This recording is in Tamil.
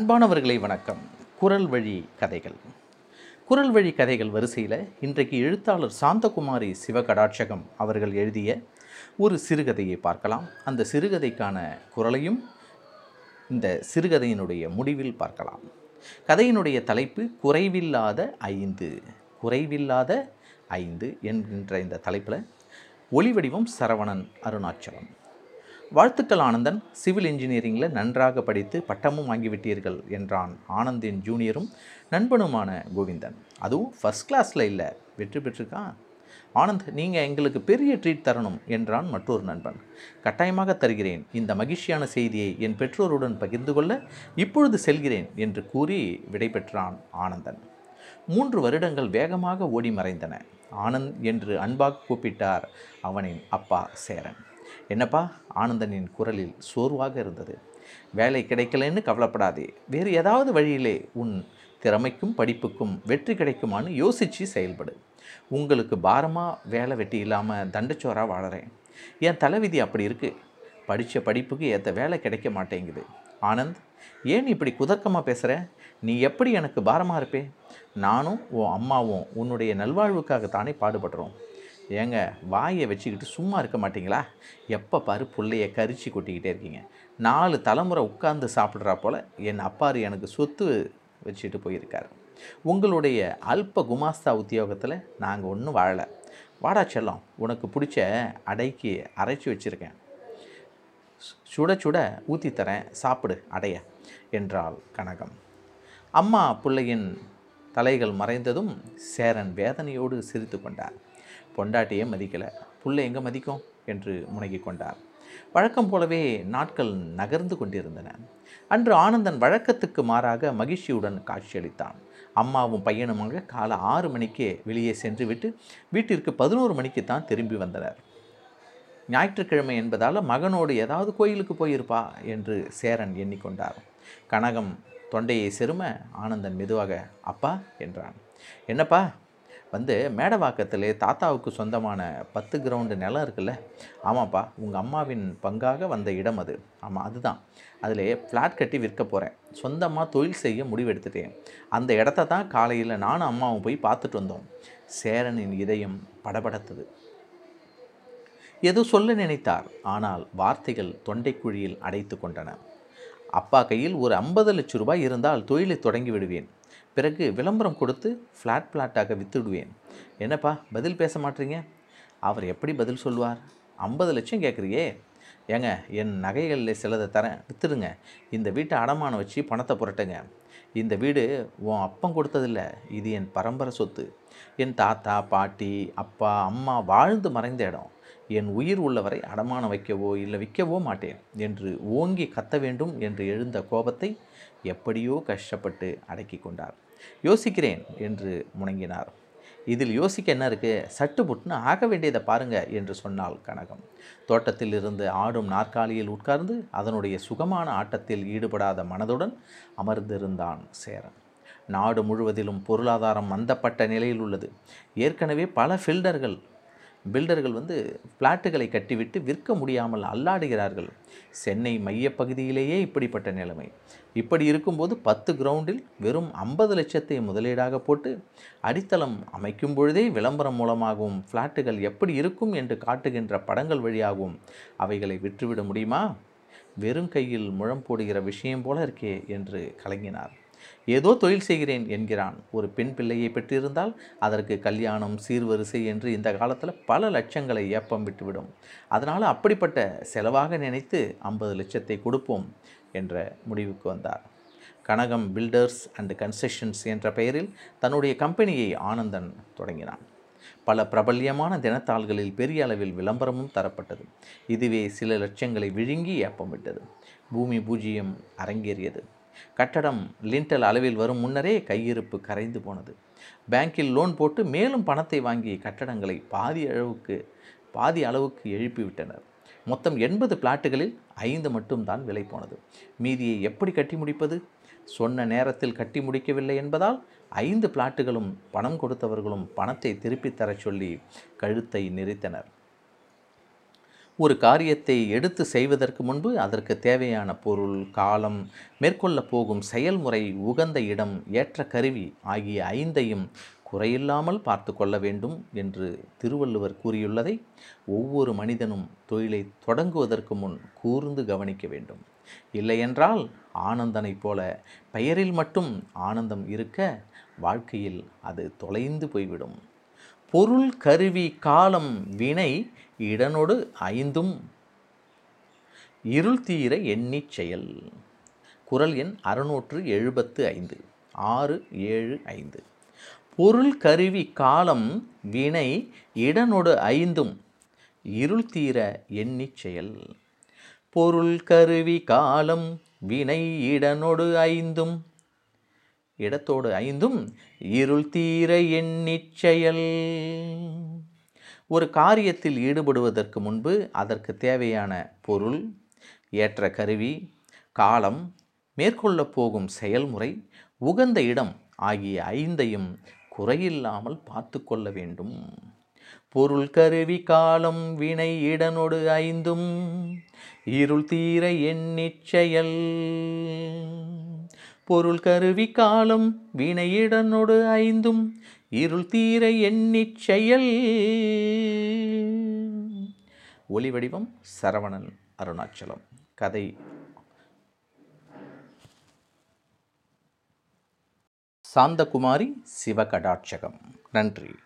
அன்பானவர்களை வணக்கம். குரல் வழி கதைகள். குரல் வழி கதைகள் வரிசையில் இன்றைக்கு எழுத்தாளர் சாந்தகுமாரி சிவகடாட்சகம் அவர்கள் எழுதிய ஒரு சிறுகதையை பார்க்கலாம். அந்த சிறுகதைக்கான குரலையும் இந்த சிறுகதையினுடைய முடிவில் பார்க்கலாம். கதையினுடைய தலைப்பு குறைவில்லாத ஐந்து குறைவில்லாத ஐந்து என்கின்ற இந்த தலைப்பில் ஒளிவடிவம் சரவணன் அருணாச்சலம். வாழ்த்துக்கள் ஆனந்தன் சிவில் இன்ஜினியரிங்கில் நன்றாக படித்து பட்டமும் வாங்கிவிட்டீர்கள் என்றான் ஆனந்தின் ஜூனியரும் நண்பனுமான கோவிந்தன். அதுவும் ஃபர்ஸ்ட் கிளாஸில் இல்லை வெற்றி பெற்றிருக்கான் ஆனந்த் நீங்கள் எங்களுக்கு பெரிய ட்ரீட் தரணும் என்றான் மற்றொரு நண்பன். கட்டாயமாக தருகிறேன் இந்த மகிழ்ச்சியான செய்தியை என் பெற்றோருடன் பகிர்ந்து கொள்ள இப்பொழுது செல்கிறேன் என்று கூறி விடைபெற்றான் ஆனந்தன். மூன்று வருடங்கள் வேகமாக ஓடி மறைந்தன. ஆனந்த் என்று அன்பாக கூப்பிட்டார் அவனின் அப்பா சேரன். என்னப்பா? ஆனந்தனின் குரலில் சோர்வாக இருந்தது. வேலை கிடைக்கலன்னு கவலைப்படாதே. வேறு ஏதாவது வழியிலே உன் திறமைக்கும் படிப்புக்கும் வெற்றி கிடைக்குமான்னு யோசித்து செயல்படு. உங்களுக்கு பாரமாக வேலை வெட்டி இல்லாமல் தண்டச்சோராக வாழறேன். என் தலைவிதி அப்படி இருக்குது படித்த படிப்புக்கு ஏற்ற வேலை கிடைக்க மாட்டேங்குது. ஆனந்த் ஏன் இப்படி குதர்க்கமாக பேசுகிற நீ எப்படி எனக்கு பாரமாக இருப்பே? நானும் உன் அம்மாவும் உன்னுடைய நல்வாழ்வுக்காக தானே பாடுபடுறோம். ஏங்க வாயை வச்சுக்கிட்டு சும்மா இருக்க மாட்டீங்களா? எப்போ பாரு பிள்ளைய கரிச்சு கொட்டிக்கிட்டே இருக்கீங்க. நாலு தலைமுறை உட்கார்ந்து சாப்பிட்றா போல் என் அப்பாரு எனக்கு சொத்து வச்சுட்டு போயிருக்காரு. உங்களுடைய அல்ப குமாஸ்தா உத்தியோகத்தில் நாங்கள் ஒன்றும் வாழலை. வாடா செல்லம் உனக்கு பிடிச்ச அடைக்கு அரைச்சி வச்சுருக்கேன். சுட சுட ஊற்றி தரேன் சாப்பிடு அடைய என்றாள் கனகம். அம்மா பிள்ளையின் தலைகள் மறைந்ததும் சேரன் வேதனையோடு சிரித்து கொண்டார். பொண்டாட்டியே மதிக்கலை. புள்ள எங்கே மதிக்கும்? என்று முனகிக் கொண்டார். வழக்கம் போலவே நாட்கள் நகர்ந்து கொண்டிருந்தன. அன்று ஆனந்தன் வழக்கத்துக்கு மாறாக மகிழ்ச்சியுடன் காட்சியளித்தான். அம்மாவும் பையனுமாக காலை ஆறு மணிக்கே வெளியே சென்று விட்டு வீட்டிற்கு பதினோரு மணிக்கு தான் திரும்பி வந்தனர். ஞாயிற்றுக்கிழமை என்பதால் மகனோடு ஏதாவது கோயிலுக்கு போயிருப்பா என்று சேரன் எண்ணிக்கொண்டார் கனகம் தொண்டையை செரும ஆனந்தன் மெதுவாக அப்பா என்றான். என்னப்பா? வந்து மேடவாக்கத்திலே தாத்தாவுக்கு சொந்தமான பத்து கிரவுண்டு நிலம் இருக்குல்ல? ஆமாப்பா உங்கள் அம்மாவின் பங்காக வந்த இடம் அது. ஆமாம் அதுதான். அதில் ஃப்ளாட் கட்டி விற்க போகிறேன் சொந்தமாக தொழில் செய்ய முடிவெடுத்துட்டேன். அந்த இடத்த தான் காலையில் நானும் அம்மாவும் போய் பார்த்துட்டு வந்தோம். சேரனின் இதயம் படபடத்தது. ஏதோ சொல்ல நினைத்தார்? ஆனால் வார்த்தைகள் தொண்டைக்குழியில் அடைத்து கொண்டன. அப்பா கையில் ஒரு ஐம்பது லட்சம் ரூபாய் இருந்தால் தொழிலை தொடங்கி விடுவேன். பிறகு விளம்பரம் கொடுத்து ஃப்ளாட் ஃப்ளாட்டாக விற்று விடுவேன் என்னப்பா பதில் பேச மாட்டீங்க? அவர் எப்படி பதில் சொல்வார் ஐம்பது லட்சம் கேட்குறியே. ஏங்க என் நகைகளில் சிலதை தரேன் விற்றுடுங்க இந்த வீட்டை அடமானம் வச்சு பணத்தை புரட்டுங்க. இந்த வீடு உன் அப்பம் கொடுத்ததில்ல இது என் பரம்பரை சொத்து. என் தாத்தா பாட்டி அப்பா அம்மா வாழ்ந்து மறைந்த இடம். என் உயிர் உள்ளவரை அடமானம் வைக்கவோ இல்லை விற்கவோ மாட்டேன் என்று ஓங்கி கத்த வேண்டும் என்று எழுந்த கோபத்தை எப்படியோ கஷ்டப்பட்டு அடக்கி கொண்டார். யோசிக்கிறேன் என்று முணங்கினார். இதில் யோசிக்க என்ன இருக்குது சட்டு புட்டுன்னு ஆக வேண்டியதை பாருங்க என்று சொன்னால் கனகம். தோட்டத்தில் இருந்து ஆடும் நாற்காலியில் உட்கார்ந்து அதனுடைய சுகமான ஆட்டத்தில் ஈடுபடாத மனதுடன் அமர்ந்திருந்தான் சேரன். நாடு முழுவதிலும் பொருளாதாரம் மந்தப்பட்ட நிலையில் உள்ளது. ஏற்கனவே பல ஃபில்டர்கள் பில்டர்கள் வந்து ஃப்ளாட்டுகளை கட்டிவிட்டு விற்க முடியாமல் அல்லாடுகிறார்கள். சென்னை மையப்பகுதியிலேயே இப்படிப்பட்ட நிலைமை. இப்படி இருக்கும்போது பத்து கிரவுண்டில் வெறும் ஐம்பது லட்சத்தை முதலீடாக போட்டு அடித்தளம் அமைக்கும் பொழுதே விளம்பரம் மூலமாகவும் ஃப்ளாட்டுகள் எப்படி இருக்கும் என்று காட்டுகின்ற படங்கள் வழியாகவும் அவைகளை விற்றுவிட முடியுமா? வெறும் கையில் முழம் போடுகிற விஷயம் போல இருக்கே என்று கலங்கினார். ஏதோ தொழில் செய்கிறேன் என்கிறான். ஒரு பெண் பிள்ளையை பெற்றிருந்தால் அதற்கு கல்யாணம் சீர்வரிசை என்று இந்த காலத்தில் பல லட்சங்களை ஏப்பம் விட்டுவிடும். அதனால் அப்படிப்பட்ட செலவாக நினைத்து ஐம்பது லட்சத்தை கொடுப்போம் என்ற முடிவுக்கு வந்தார். கனகம் பில்டர்ஸ் அண்ட் கன்ஸ்ட்ரக்ஷன்ஸ் என்ற பெயரில் தன்னுடைய கம்பெனியை ஆனந்தன் தொடங்கினான். பல பிரபல்யமான தினத்தாள்களில் பெரிய அளவில் விளம்பரமும் தரப்பட்டது. இதுவே சில லட்சங்களை விழுங்கி ஏப்பம் விட்டது. பூமி பூஜ்ஜியம் அரங்கேறியது. கட்டடம் லிண்டல் அளவில் வரும் முன்னரே கையிருப்பு கரைந்து போனது. பேங்கில் லோன் போட்டு மேலும் பணத்தை வாங்கி கட்டடங்களை பாதி அளவுக்கு பாதி அளவுக்கு எழுப்பிவிட்டனர் மொத்தம் எண்பது பிளாட்டுகளில் ஐந்து மட்டும்தான் விலை போனது. மீதியை எப்படி கட்டி முடிப்பது? சொன்ன நேரத்தில் கட்டி முடிக்கவில்லை என்பதால் ஐந்து பிளாட்டுகளும் பணம் கொடுத்தவர்களும் பணத்தை திருப்பித் தரச் சொல்லி கழுத்தை நிறைத்தனர் ஒரு காரியத்தை எடுத்து செய்வதற்கு முன்பு அதற்கு தேவையான பொருள் காலம் மேற்கொள்ள போகும் செயல்முறை உகந்த இடம் ஏற்ற கருவி ஆகிய ஐந்தையும் குறையில்லாமல் பார்த்து கொள்ள வேண்டும் என்று திருவள்ளுவர் கூறியுள்ளதை ஒவ்வொரு மனிதனும் தொழிலை தொடங்குவதற்கு முன் கூர்ந்து கவனிக்க வேண்டும். இல்லையென்றால் ஆனந்தனைப் போல பெயரில் மட்டும் ஆனந்தம் இருக்க வாழ்க்கையில் அது தொலைந்து போய்விடும். பொருள் கருவி காலம் வினை இடனொடு ஐந்தும். இருள் தீர எண்ணிச் செயல். குரல் எண் அறுநூற்று எழுபத்து ஐந்து. ஆறு ஏழு ஐந்து. பொருள் கருவி காலம் வினை இடனொடு ஐந்தும். இருள் தீர எண்ணி செயல். பொருள் கருவி காலம் வினை இடனொடு ஐந்தும். இடத்தோடு ஐந்தும் இருள் தீர எண்ணிச் செயல். ஒரு காரியத்தில் ஈடுபடுவதற்கு முன்பு அதற்கு தேவையான பொருள் ஏற்ற கருவி காலம் மேற்கொள்ளப் போகும் செயல்முறை உகந்த இடம் ஆகிய ஐந்தையும் குறையில்லாமல் பார்த்து கொள்ள வேண்டும். பொருள் கருவி காலம் வினை இடனொடு ஐந்தும் இருள் தீர எண்ணிச்செயல் பொருள் கருவி காலம் வினையிடனொடு ஐந்தும் இருள் தீர எண்ணிச் செயல். ஒளி வடிவம் சரவணன் அருணாச்சலம். கதை. சாந்தகுமாரி சிவகடாட்சகம். நன்றி.